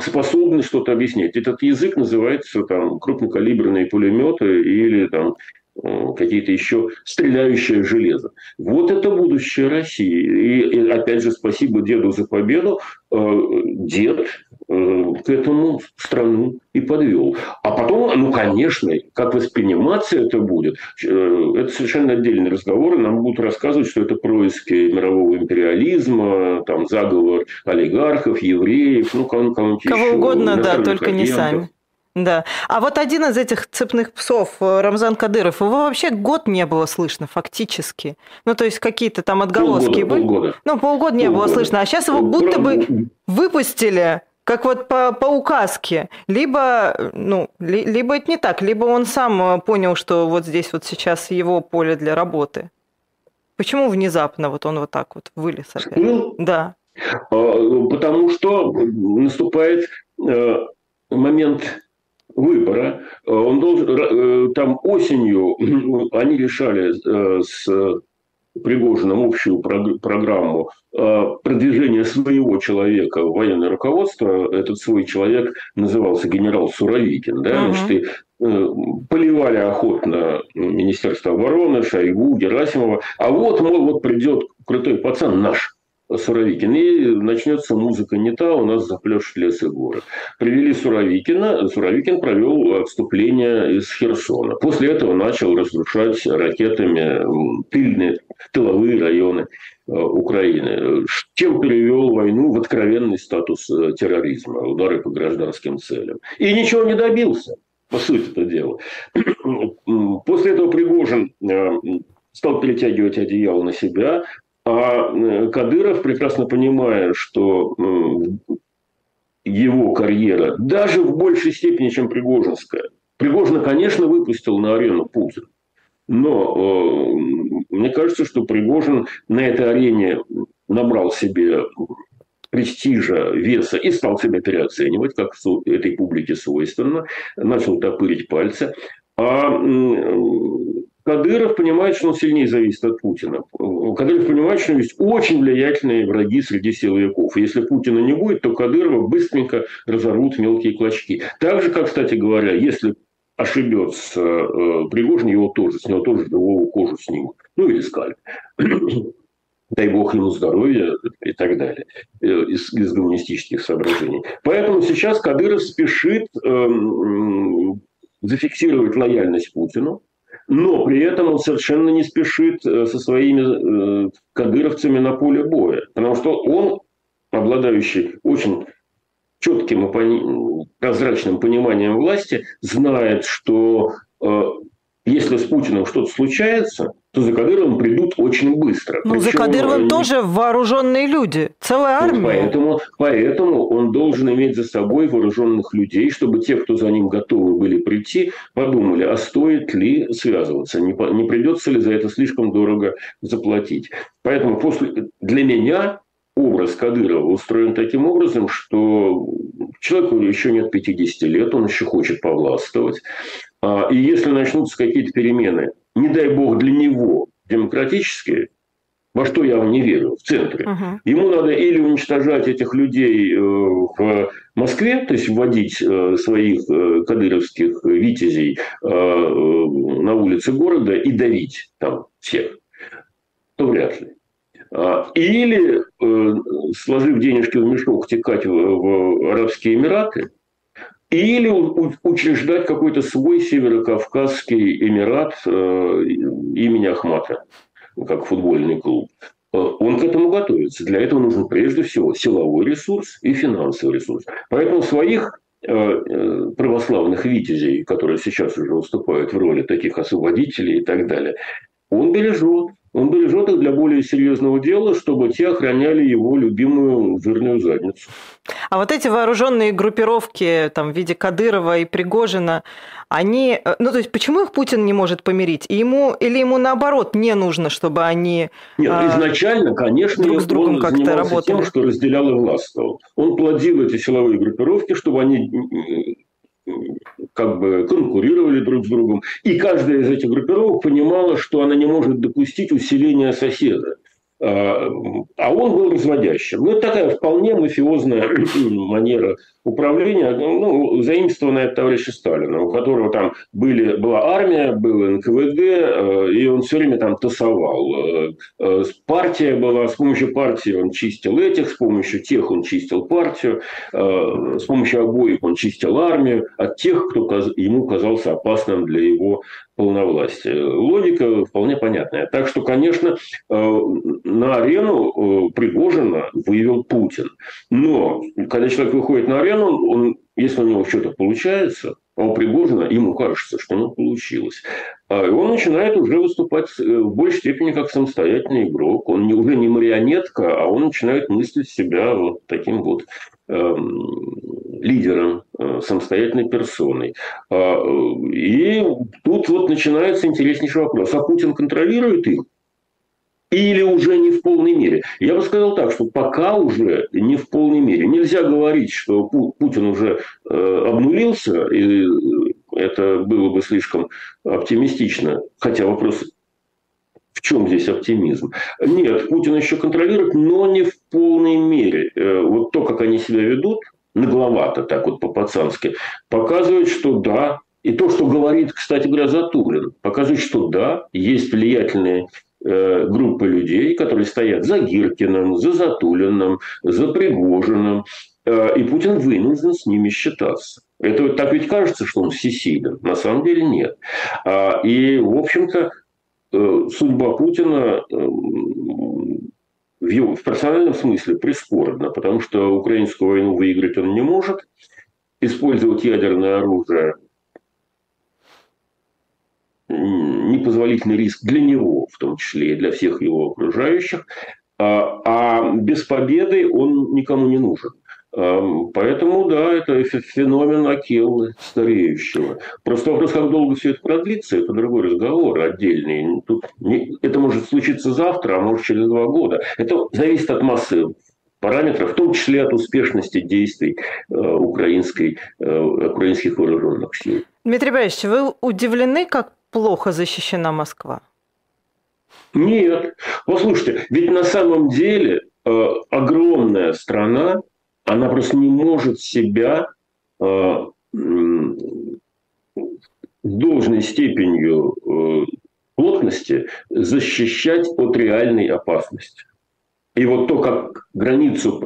способны что-то объяснять. Этот язык называется там, крупнокалиберные пулеметы или там, какие-то еще стреляющее железо. Вот это будущее России. И, и опять же, спасибо деду за победу. Дед Э, к этому страну и подвел. А потом, ну, конечно, как восприниматься это будет, э, это совершенно отдельный разговор. Нам будут рассказывать, что это происки мирового империализма, там, заговор олигархов, евреев, ну, кого-нибудь Кого еще, угодно, да, только не сами. Да. А вот один из этих цепных псов, э, Рамзан Кадыров, его вообще год не было слышно фактически. Ну, то есть какие-то там отголоски полгода, были. Полгода. Ну, полгода не полгода. было слышно. А сейчас его будто бы выпустили как вот по, по указке. Либо, ну, ли, либо это не так, либо он сам э, понял, что вот здесь вот сейчас его поле для работы. Почему внезапно вот он вот так вот вылез опять? Ну, да. А, потому что наступает э, момент выбора. Он должен, э, там осенью [clears throat] они решали с Пригожиным общую программу продвижения своего человека в военное руководство, этот свой человек назывался генерал Суровикин. Да? Uh-huh. Значит, и, э, поливали охотно Министерство обороны, Шойгу, Герасимова. А вот, мол, вот придет крутой пацан наш, Суровикин. И начнется музыка не та, у нас запляшут лес и горы. Привели Суровикина, Суровикин провел отступление из Херсона. После этого начал разрушать ракетами тыльные, тыловые районы э, Украины, чем перевел войну в откровенный статус э, терроризма, удары по гражданским целям. И ничего не добился, по сути это дело. [clears throat] После этого Пригожин э, стал перетягивать одеяло на себя, а э, Кадыров, прекрасно понимая, что его карьера, даже в большей степени, чем Пригожинская, Пригожина, конечно, выпустил на арену Путин. Но э, мне кажется, что Пригожин на этой арене набрал себе престижа, веса и стал себя переоценивать, как этой публике свойственно, начал топырить пальцы. А Кадыров понимает, что он сильнее зависит от Путина. Кадыров понимает, что есть очень влиятельные враги среди силовиков. Если Путина не будет, то Кадырова быстренько разорвут мелкие клочки. Так же, как, кстати говоря, если ошибется э, Пригожин, его тоже, с него тоже живого кожу снимут. Ну, или скальп. [clears throat] Дай бог ему здоровья и так далее. Э, из, из гуманистических соображений. Поэтому сейчас Кадыров спешит эм, зафиксировать лояльность Путину. Но при этом он совершенно не спешит э, со своими кадыровцами на поле боя. Потому что он, обладающий очень четким и прозрачным пониманием власти, знает, что э, если с Путиным что-то случается, то за Кадыровым придут очень быстро. Ну, за Кадыровым они... тоже вооруженные люди, целая армия. Ну, поэтому, поэтому он должен иметь за собой вооруженных людей, чтобы те, кто за ним готовы были прийти, подумали, а стоит ли связываться, не, не придется ли за это слишком дорого заплатить. Поэтому после, для меня образ Кадырова устроен таким образом, что человеку еще нет 50 лет, он еще хочет повластвовать. А, и если начнутся какие-то перемены, не дай бог для него, демократические, во что я не верю, в центре. Uh-huh. Ему надо или уничтожать этих людей э, в Москве, то есть вводить э, своих э, кадыровских витязей на улице города и давить там всех, то вряд ли. А, или, сложив денежки в мешок, текать в Арабские Эмираты, или учреждать какой-то свой северокавказский эмират э, имени Ахмата, как футбольный клуб. Э, он к этому готовится. Для этого нужен прежде всего силовой ресурс и финансовый ресурс. Поэтому своих православных витязей, которые сейчас уже выступают в роли таких освободителей и так далее, он бережет. Он бережет их для более серьезного дела, чтобы те охраняли его любимую жирную задницу. А вот эти вооруженные группировки там, в виде Кадырова и Пригожина, они, э, ну то есть почему их Путин не может помирить? И ему, или ему наоборот не нужно, чтобы они Нет, а, изначально, конечно, друг с другом как-то работали. тем, что разделял и властвовал. Он плодил эти силовые группировки, чтобы они как бы конкурировали друг с другом. И каждая из этих группировок понимала, что она не может допустить усиления соседа. А, а он был разводящим. Ну, это такая вполне мафиозная [clears throat] манера управления, ну, заимствованное от товарища Сталина, у которого там были, была армия, был НКВД, э, и он все время там тасовал. Э, э, партия была, с помощью партии он чистил этих, с помощью тех он чистил партию, с помощью обоих он чистил армию от тех, кто ему казался опасным для его полновластия. Логика вполне понятная. Так что, конечно, на арену Пригожина выявил Путин. Но когда человек выходит на арену, он, если у него что-то получается, а у Пригожина ему кажется, что оно получилось. А он начинает уже выступать э, в большей степени как самостоятельный игрок. Он не, уже не марионетка, а он начинает мыслить себя вот таким вот э, лидером, э, самостоятельной персоной. А, и тут вот начинается интереснейший вопрос. А Путин контролирует их? Или уже не в полной мере. Я бы сказал так, что пока уже не в полной мере. Нельзя говорить, что Путин уже э, обнулился, и это было бы слишком оптимистично. Хотя вопрос, в чем здесь оптимизм? Нет, Путин еще контролирует, но не в полной мере. Э, вот то, как они себя ведут, нагловато, так вот по-пацански, показывает, что да, и то, что говорит, кстати говоря, Затулин, показывает, что да, есть влиятельные группы людей, которые стоят за Гиркиным, за Затулиным, за Пригожиным, э, и Путин вынужден с ними считаться. Это так ведь кажется, что он всесилен. На самом деле нет. А, и, в общем-то, э, судьба Путина в персональном смысле прискорбна, потому что украинскую войну выиграть он не может. Использовать ядерное оружие непозволительный риск для него, в том числе и для всех его окружающих. А, а без победы он никому не нужен. Поэтому, да, это феномен Акеллы стареющего. Просто вопрос, как долго все это продлится, это другой разговор отдельный. Тут не, это может случиться завтра, а может через два года. Это зависит от массы параметров, в том числе от успешности действий э, украинской, э, украинских вооруженных сил. Дмитрий Борисович, вы удивлены, как плохо защищена Москва? Нет. Послушайте, ведь на самом деле э, огромная страна, она просто не может себя э, должной степенью э, плотности защищать от реальной опасности. И вот то, как границу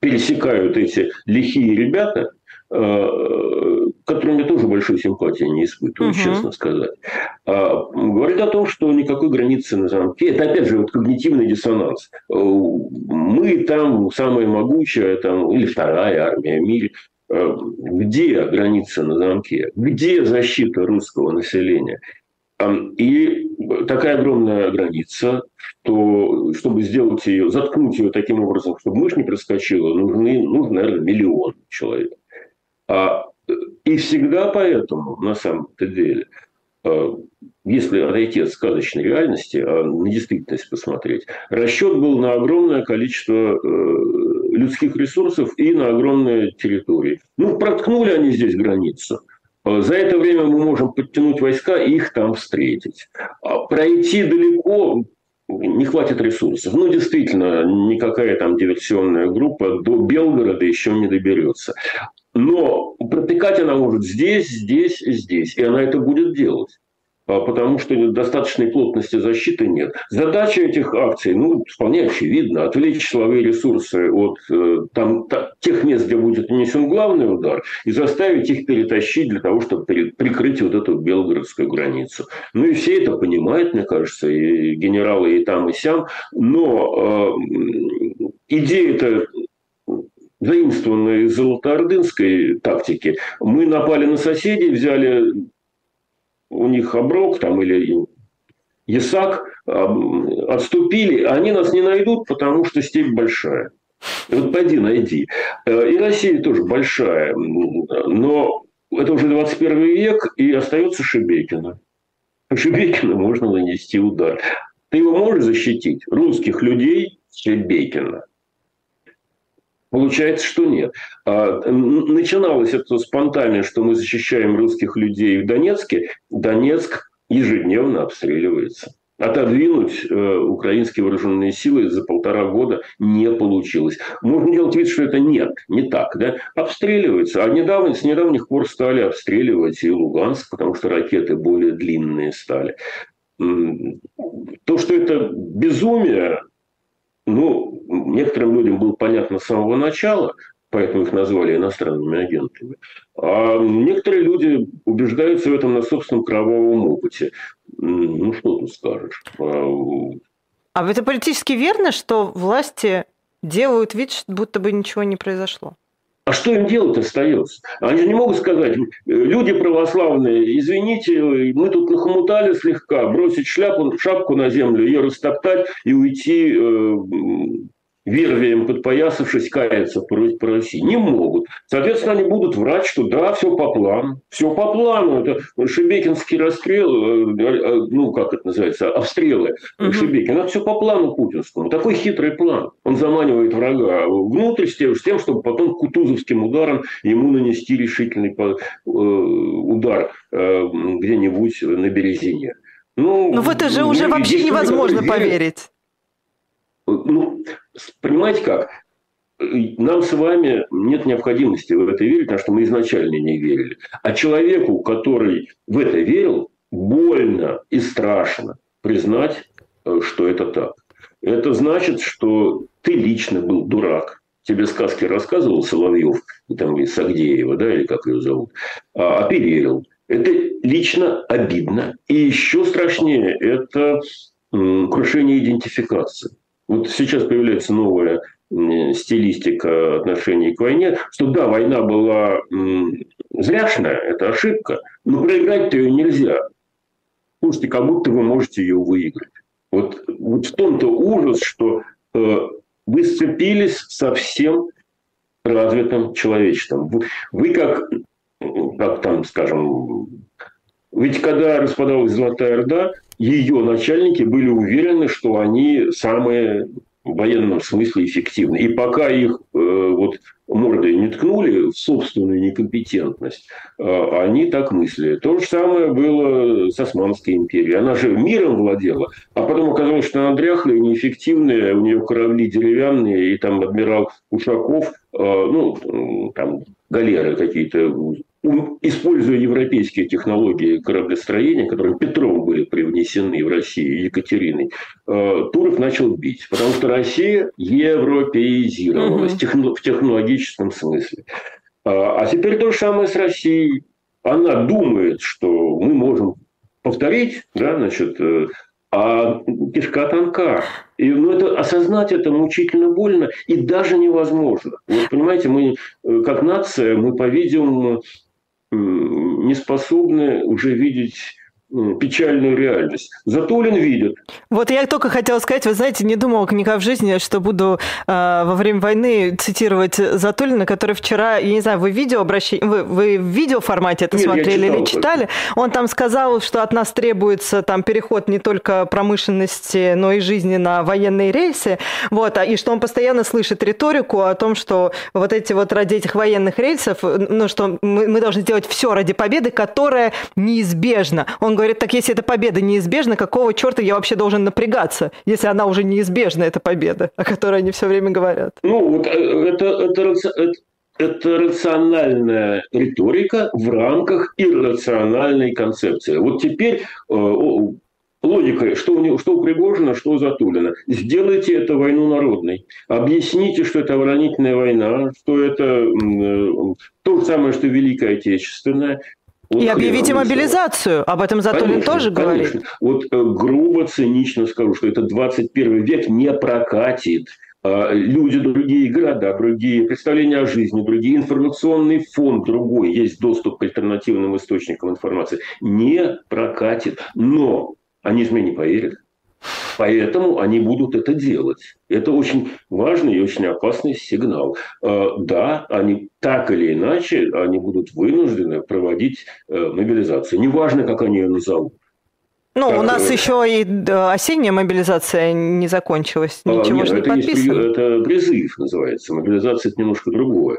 пересекают эти лихие ребята, э, которым я тоже большой симпатии не испытываю, угу. честно сказать, а, говорит о том, что никакой границы на замке. Это, опять же, вот когнитивный диссонанс. Э, мы там самая могучая, там, или вторая армия в мире. Э, где граница на замке? Где защита русского населения? И такая огромная граница, что чтобы сделать ее, заткнуть ее таким образом, чтобы мышь не проскочила, нужны, нужно, наверное, миллион человек. А, и всегда поэтому, на самом-то деле, а, если отойти от сказочной реальности, а на действительность посмотреть, расчет был на огромное количество э, людских ресурсов и на огромные территории. Ну, проткнули они здесь границу – Э, за это время мы можем подтянуть войска и их там встретить. А пройти далеко не хватит ресурсов. Ну, действительно, никакая там диверсионная группа до Белгорода еще не доберется. Но протыкать она может здесь, здесь и здесь. И она это будет делать. А, потому что достаточной плотности защиты нет. Задача этих акций, ну, вполне очевидна, отвлечь силовые ресурсы от э, там, та, тех мест, где будет нанесен главный удар, и заставить их перетащить для того, чтобы прикрыть вот эту белгородскую границу. Ну, и все это понимают, мне кажется, и генералы и там, и сям, но э, идея-то заимствованная из золотоордынской тактики. Мы напали на соседей, взяли у них оброк там или Ясак отступили, они нас не найдут, потому что степь большая. Вот пойди найди. Э, и Россия тоже большая, но это уже 21 век, и остается Шебекина. Шебекина можно нанести удар. Ты его можешь защитить? Русских людей Шебекина. Получается, что нет. А, начиналось это спонтанно, что мы защищаем русских людей в Донецке. Донецк ежедневно обстреливается. Отодвинуть э, украинские вооруженные силы за полтора года не получилось. Можно делать вид, что это нет, не так. Да? Обстреливается. А недавно, с недавних пор стали обстреливать и Луганск, потому что ракеты более длинные стали. То, что это безумие, ну, некоторым людям было понятно с самого начала, поэтому их назвали иностранными агентами. А некоторые люди убеждаются в этом на собственном кровавом опыте. Ну, что тут скажешь? А, а это политически верно, что власти делают вид, будто бы ничего не произошло? А что им делать остается? Они же не могут сказать, люди православные, извините, мы тут нахомутали слегка, бросить шляпу, шапку на землю, ее растоптать и уйти э, вервием подпоясавшись, каяться по, России. Не могут. Соответственно, они будут врать, что да, все по плану. Все по плану. Это Шебекинский расстрел, э, э, ну, как это называется, обстрелы угу. Шебекина. Все по плану путинскому. Такой хитрый план. Он заманивает врага внутрь с тем, с тем чтобы потом кутузовским ударом ему нанести решительный э, удар где-нибудь на Березине. Ну, Но ну, в это же уже вообще невозможно поверить. Ну, понимаете как? Нам с вами нет необходимости в это верить, потому что мы изначально не верили. А человеку, который в это верил, больно и страшно признать, э, что это так. Это значит, что ты лично был дурак. Тебе сказки рассказывал Соловьев, там, или Сагдеева, да, или как ее зовут, а, а ты верил. Это лично обидно. И еще страшнее – это крушение идентификации. Вот сейчас появляется новая стилистика отношений к войне, что да, война была зряшная, это ошибка, но проиграть-то ее нельзя. Слушайте, как будто вы можете ее выиграть. Вот, вот в том-то ужас, что э, вы сцепились со всем развитым человечеством. Вы, вы как, как там, скажем, ведь когда распадалась Золотая Орда, ее начальники были уверены, что они самые в военном смысле эффективны. И пока их э, вот мордой не ткнули в собственную некомпетентность, э, они так мыслили. То же самое было с Османской империей. Она же миром владела, а потом оказалось, что она дряхлая, неэффективная, у нее корабли деревянные, и там адмирал Ушаков, э, ну, там галеры какие-то используя европейские технологии кораблестроения, которые Петром были привнесены в Россию, Екатериной, э, Туров начал бить. Потому что Россия европеизировалась угу. в технологическом смысле. А, а теперь то же самое с Россией. Она думает, что мы можем повторить, да, значит, э, а кишка тонка. И ну, это, осознать это мучительно больно и даже невозможно. Вот понимаете, мы э, как нация, мы, по-видимому, не способны уже видеть печальную реальность. Затулин видит. Вот я только хотела сказать, вы знаете, не думала никогда в жизни, что буду э, во время войны цитировать Затулина, который вчера, я не знаю, вы видео обращение, вы, вы в видео формате это Нет, смотрели читал, или читали? Он там сказал, что от нас требуется там переход не только промышленности, но и жизни на военные рельсы, вот, а, и что он постоянно слышит риторику о том, что вот эти вот ради этих военных рельсов, ну, что мы, мы должны сделать все ради победы, которая неизбежна. Он говорит, так если эта победа неизбежна, какого черта я вообще должен напрягаться, если она уже неизбежна, эта победа, о которой они все время говорят? Ну, вот э, это, это, это, это рациональная риторика в рамках иррациональной концепции. Вот теперь э, логика, что у, него, что у Пригожина, что у Затулина. Сделайте это войну народной. Объясните, что это оборонительная война, что это э, то же самое, что Великая Отечественная. И объявите мобилизацию. Об этом Затулин конечно, тоже говорит. Конечно. Вот э, грубо, цинично скажу, что это 21 век не прокатит. А, люди другие, города другие, представления о жизни другие, информационный фон другой, есть доступ к альтернативным источникам информации. Не прокатит. Но они же мне не поверят. Поэтому они будут это делать. Это очень важный и очень опасный сигнал. Э, да, они так или иначе, они будут вынуждены проводить э, мобилизацию. Неважно, как они ее назовут. Ну, как... у нас еще и осенняя мобилизация не закончилась, ничего а, нет, же не это подписано. Есть, это призыв называется, мобилизация это немножко другое.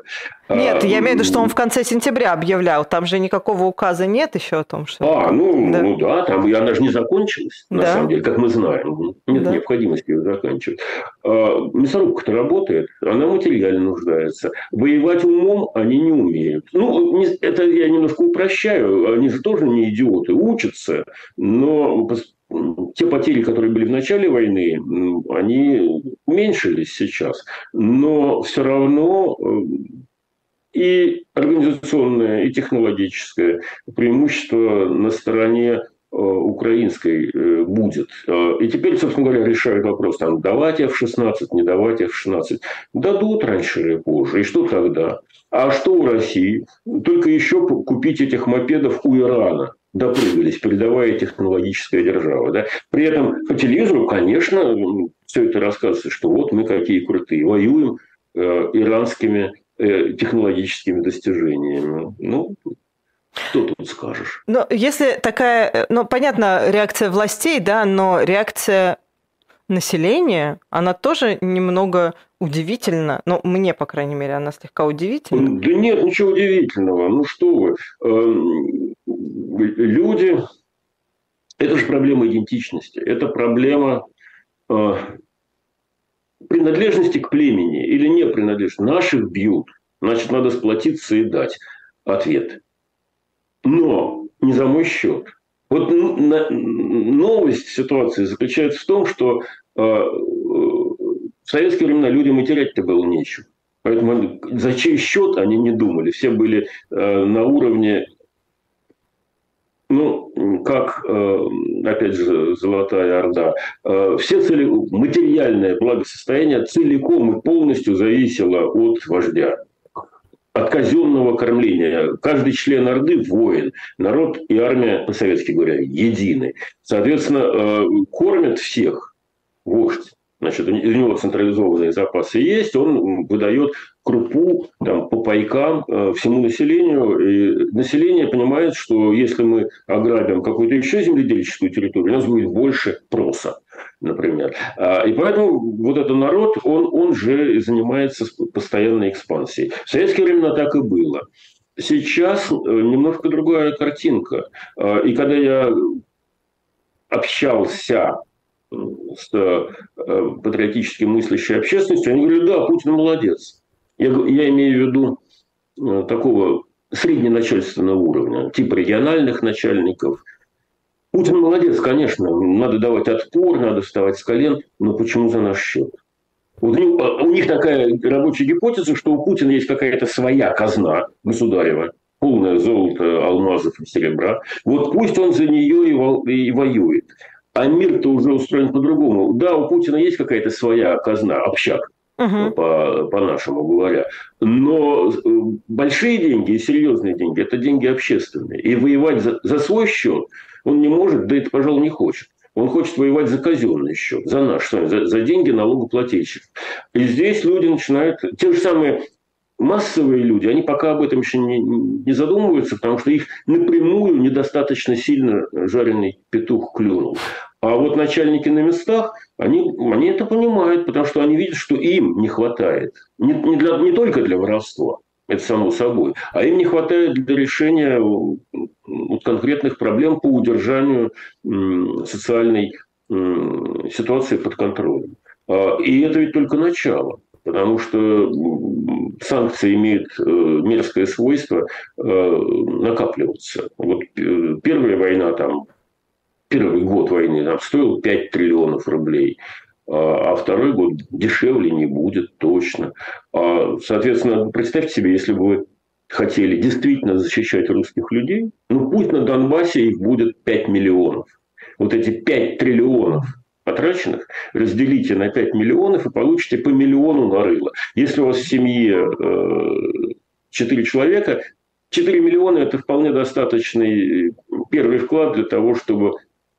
Нет, я имею в виду, что он в конце сентября объявлял, там же никакого указа нет еще о том, что... А, ну да, ну, да там она же не закончилась, на да. самом деле, как мы знаем. Нет да. необходимости ее заканчивать. А, мясорубка-то работает, она материально нуждается. Воевать умом они не умеют. Ну, не, это я немножко упрощаю, они же тоже не идиоты, учатся, но те потери, которые были в начале войны, они уменьшились сейчас. Но все равно э, и организационное, и технологическое преимущество на стороне э, украинской э, будет. И теперь, собственно говоря, решают вопрос, там, давать F-16, не давать F-16. Дадут раньше или позже. И что тогда? А что у России? Только еще купить этих мопедов у Ирана допрыгались, передовая технологическая держава. Да? При этом по телевизору, конечно, все это рассказывается, что вот мы какие крутые, воюем э, иранскими э, технологическими достижениями. Ну, что тут скажешь? Ну, если такая, э, ну, понятно, реакция властей, да, но реакция населения, она тоже немного удивительна. Ну, мне, по крайней мере, она слегка удивительна. Да нет, ничего удивительного. Ну, что вы. Эм, люди... Это же проблема идентичности. Это проблема э, принадлежности к племени или не принадлежности. Наших бьют. Значит, надо сплотиться и дать ответ. Но не за мой счет. Вот новость ситуации заключается в том, что э, в советские времена людям и терять-то было нечего. Поэтому за чей счет они не думали. Все были э, на уровне, ну, как, э, опять же, Золотая Орда. Все цели, материальное благосостояние целиком и полностью зависело от вождя от казенного кормления. Каждый член Орды – воин. Народ и армия, по-советски говоря, едины. Соответственно, э, кормят всех вождь. Значит, у него централизованные запасы есть, он выдает крупу там, по пайкам э, всему населению. И население понимает, что если мы ограбим какую-то еще земледельческую территорию, у нас будет больше проса, например. А, и поэтому вот этот народ, он, он же занимается постоянной экспансией. В советские времена так и было. Сейчас э, немножко другая картинка. А, и когда я общался с э, патриотически мыслящей общественностью, они говорят, да, Путин молодец. Я, я имею в виду э, такого средненачальственного уровня, типа региональных начальников. Путин молодец, конечно, надо давать отпор, надо вставать с колен, но почему за наш счет? Вот у них такая рабочая гипотеза, что у Путина есть какая-то своя казна государева, полное золото, алмазов и серебра. Вот пусть он за нее и воюет. А мир-то уже устроен по-другому. Да, у Путина есть какая-то своя казна, общак, угу. по, по-нашему говоря. Но э, большие деньги и серьезные деньги – это деньги общественные. И воевать за, за свой счет он не может, да это, пожалуй, не хочет. Он хочет воевать за казенный счет, за наш, за, за деньги налогоплательщиков. И здесь люди начинают... Те же самые массовые люди, они пока об этом еще не, не задумываются, потому что их напрямую недостаточно сильно жареный петух клюнул. А вот начальники на местах, они, они это понимают, потому что они видят, что им не хватает. Не, не, для, не только для воровства, это само собой, а им не хватает для решения вот, конкретных проблем по удержанию социальной ситуации под контролем. А, и это ведь только начало потому что санкции имеют э, мерзкое свойство э, накапливаться. Вот э, первая война, там, первый год войны там, стоил 5 триллионов рублей, а, а второй год дешевле не будет точно. А, соответственно, представьте себе, если бы вы хотели действительно защищать русских людей, ну пусть на Донбассе их будет 5 миллионов. Вот эти 5 триллионов – потраченных разделите на 5 миллионов и получите по миллиону на рыло. Если у вас в семье 4 э, человека, 4 миллиона – это вполне достаточный первый вклад для того, чтобы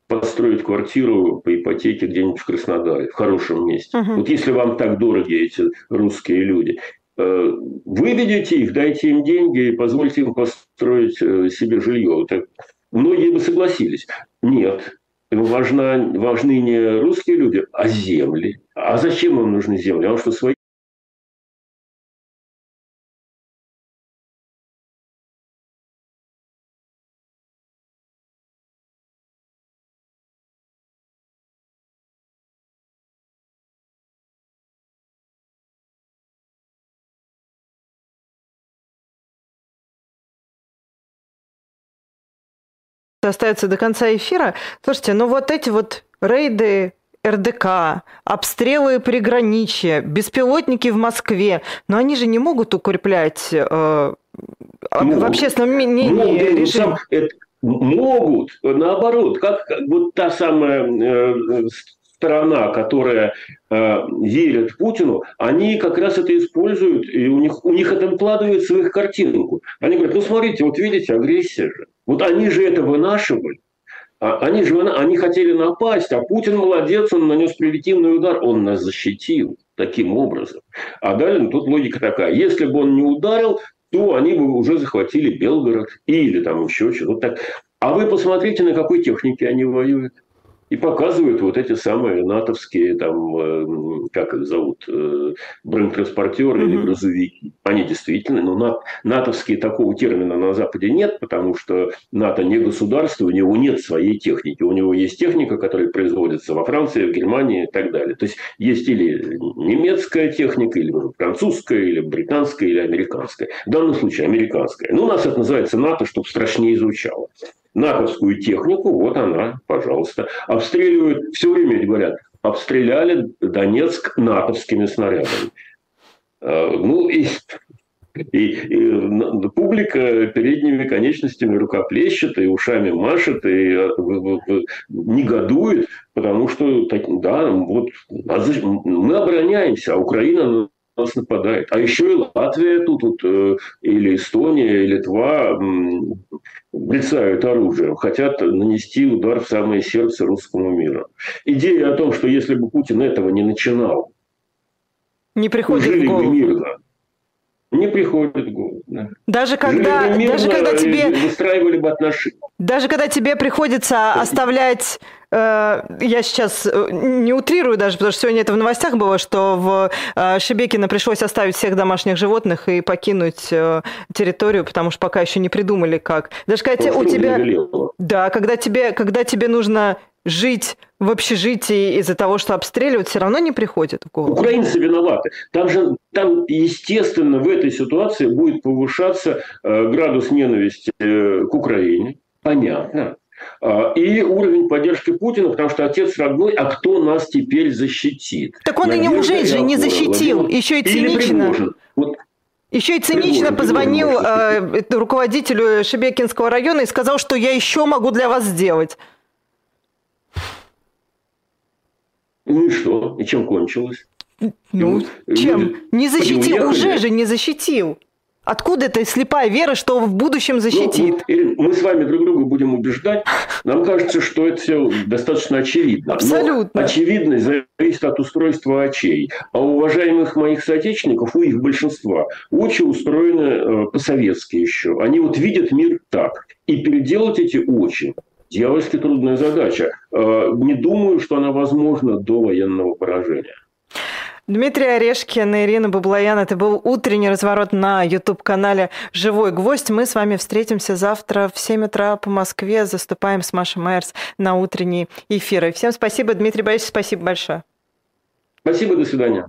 построить квартиру по ипотеке где-нибудь в Краснодаре, в хорошем месте. Угу. Вот если вам так дороги эти русские люди, э, выведите их, дайте им деньги и позвольте им построить э, себе жилье. Так многие бы согласились. Нет, Ему важна, важны не русские люди, а земли. А зачем им нужны земли? А что свои остается до конца эфира. Слушайте, ну вот эти вот рейды РДК, обстрелы приграничья, беспилотники в Москве, но они же не могут укреплять э, ну, в общественном мнении могут, режим. Это, могут, наоборот, как, как вот та самая э, сторона, которая э, верит Путину, они как раз это используют, и у них, у них это вкладывает в их картинку. Они говорят, ну смотрите, вот видите, агрессия же. Вот они же это вынашивали. А они же они хотели напасть, а Путин молодец, он нанес превентивный удар, он нас защитил таким образом. А далее ну, тут логика такая: если бы он не ударил, то они бы уже захватили Белгород или там еще что-то. Так. А вы посмотрите, на какой технике они воюют и показывают вот эти самые натовские, там, э, как их зовут, э, бронетранспортеры mm-hmm. или грузовики. Они действительно, но ну, натовские такого термина на Западе нет, потому что НАТО не государство, у него нет своей техники. У него есть техника, которая производится во Франции, в Германии и так далее. То есть есть или немецкая техника, или французская, или британская, или американская. В данном случае американская. Ну, у нас это называется НАТО, чтобы страшнее звучало натовскую технику, вот она, пожалуйста. Обстреливают, все время говорят, обстреляли Донецк натовскими снарядами. А, ну и, и, и публика передними конечностями рукоплещет и ушами машет и э, негодует, потому что да, вот мы обороняемся, а Украина нас нападает. А еще и Латвия тут, вот, э, или Эстония, или Литва блицают оружием, хотят нанести удар в самое сердце русскому миру. Идея о том, что если бы Путин этого не начинал, не приходит жили в голову. бы мирно, не приходит в голову. Да. Даже когда, даже когда тебе выстраивали бы отношения. Даже когда тебе приходится оставлять Э, я сейчас э, не утрирую даже, потому что сегодня это в новостях было, что в э, Шебекино пришлось оставить всех домашних животных и покинуть территорию, потому что пока еще не придумали как. Даже когда у тебя... Да, когда тебе, когда тебе нужно жить в общежитии из-за того, что обстреливают, все равно не приходит в голову. Украинцы виноваты. Там же, там, естественно, в этой ситуации будет повышаться э, градус ненависти э, к Украине. Понятно. А, и уровень поддержки Путина, потому что отец родной, а кто нас теперь защитит? Так он Надежда и не уже же не защитил, Владимир... еще и цинично. Вот еще и цинично Пригожин, позвонил э, руководителю Шебекинского района и сказал, что я еще могу для вас сделать. Ну и что? И чем кончилось? Ну, и, чем? Люди не защитил, уже же не защитил. Откуда эта слепая вера, что в будущем защитит? Ну, мы с вами друг друга будем убеждать. Нам кажется, что это все достаточно очевидно. Абсолютно. Но очевидность зависит от устройства очей. А у уважаемых моих соотечественников, у их большинства, очи устроены э, по-советски еще. Они вот видят мир так. И переделать эти очи дьявольски трудная задача. Э, не думаю, что она возможна до военного поражения. Дмитрий Орешкин и Ирина Баблоян. Это был утренний разворот на YouTube-канале «Живой гвоздь». Мы с вами встретимся завтра в 7 утра по Москве. Заступаем с Машей Майерс на утренние эфиры. Всем спасибо, Дмитрий Борисович, спасибо большое. Спасибо, до свидания.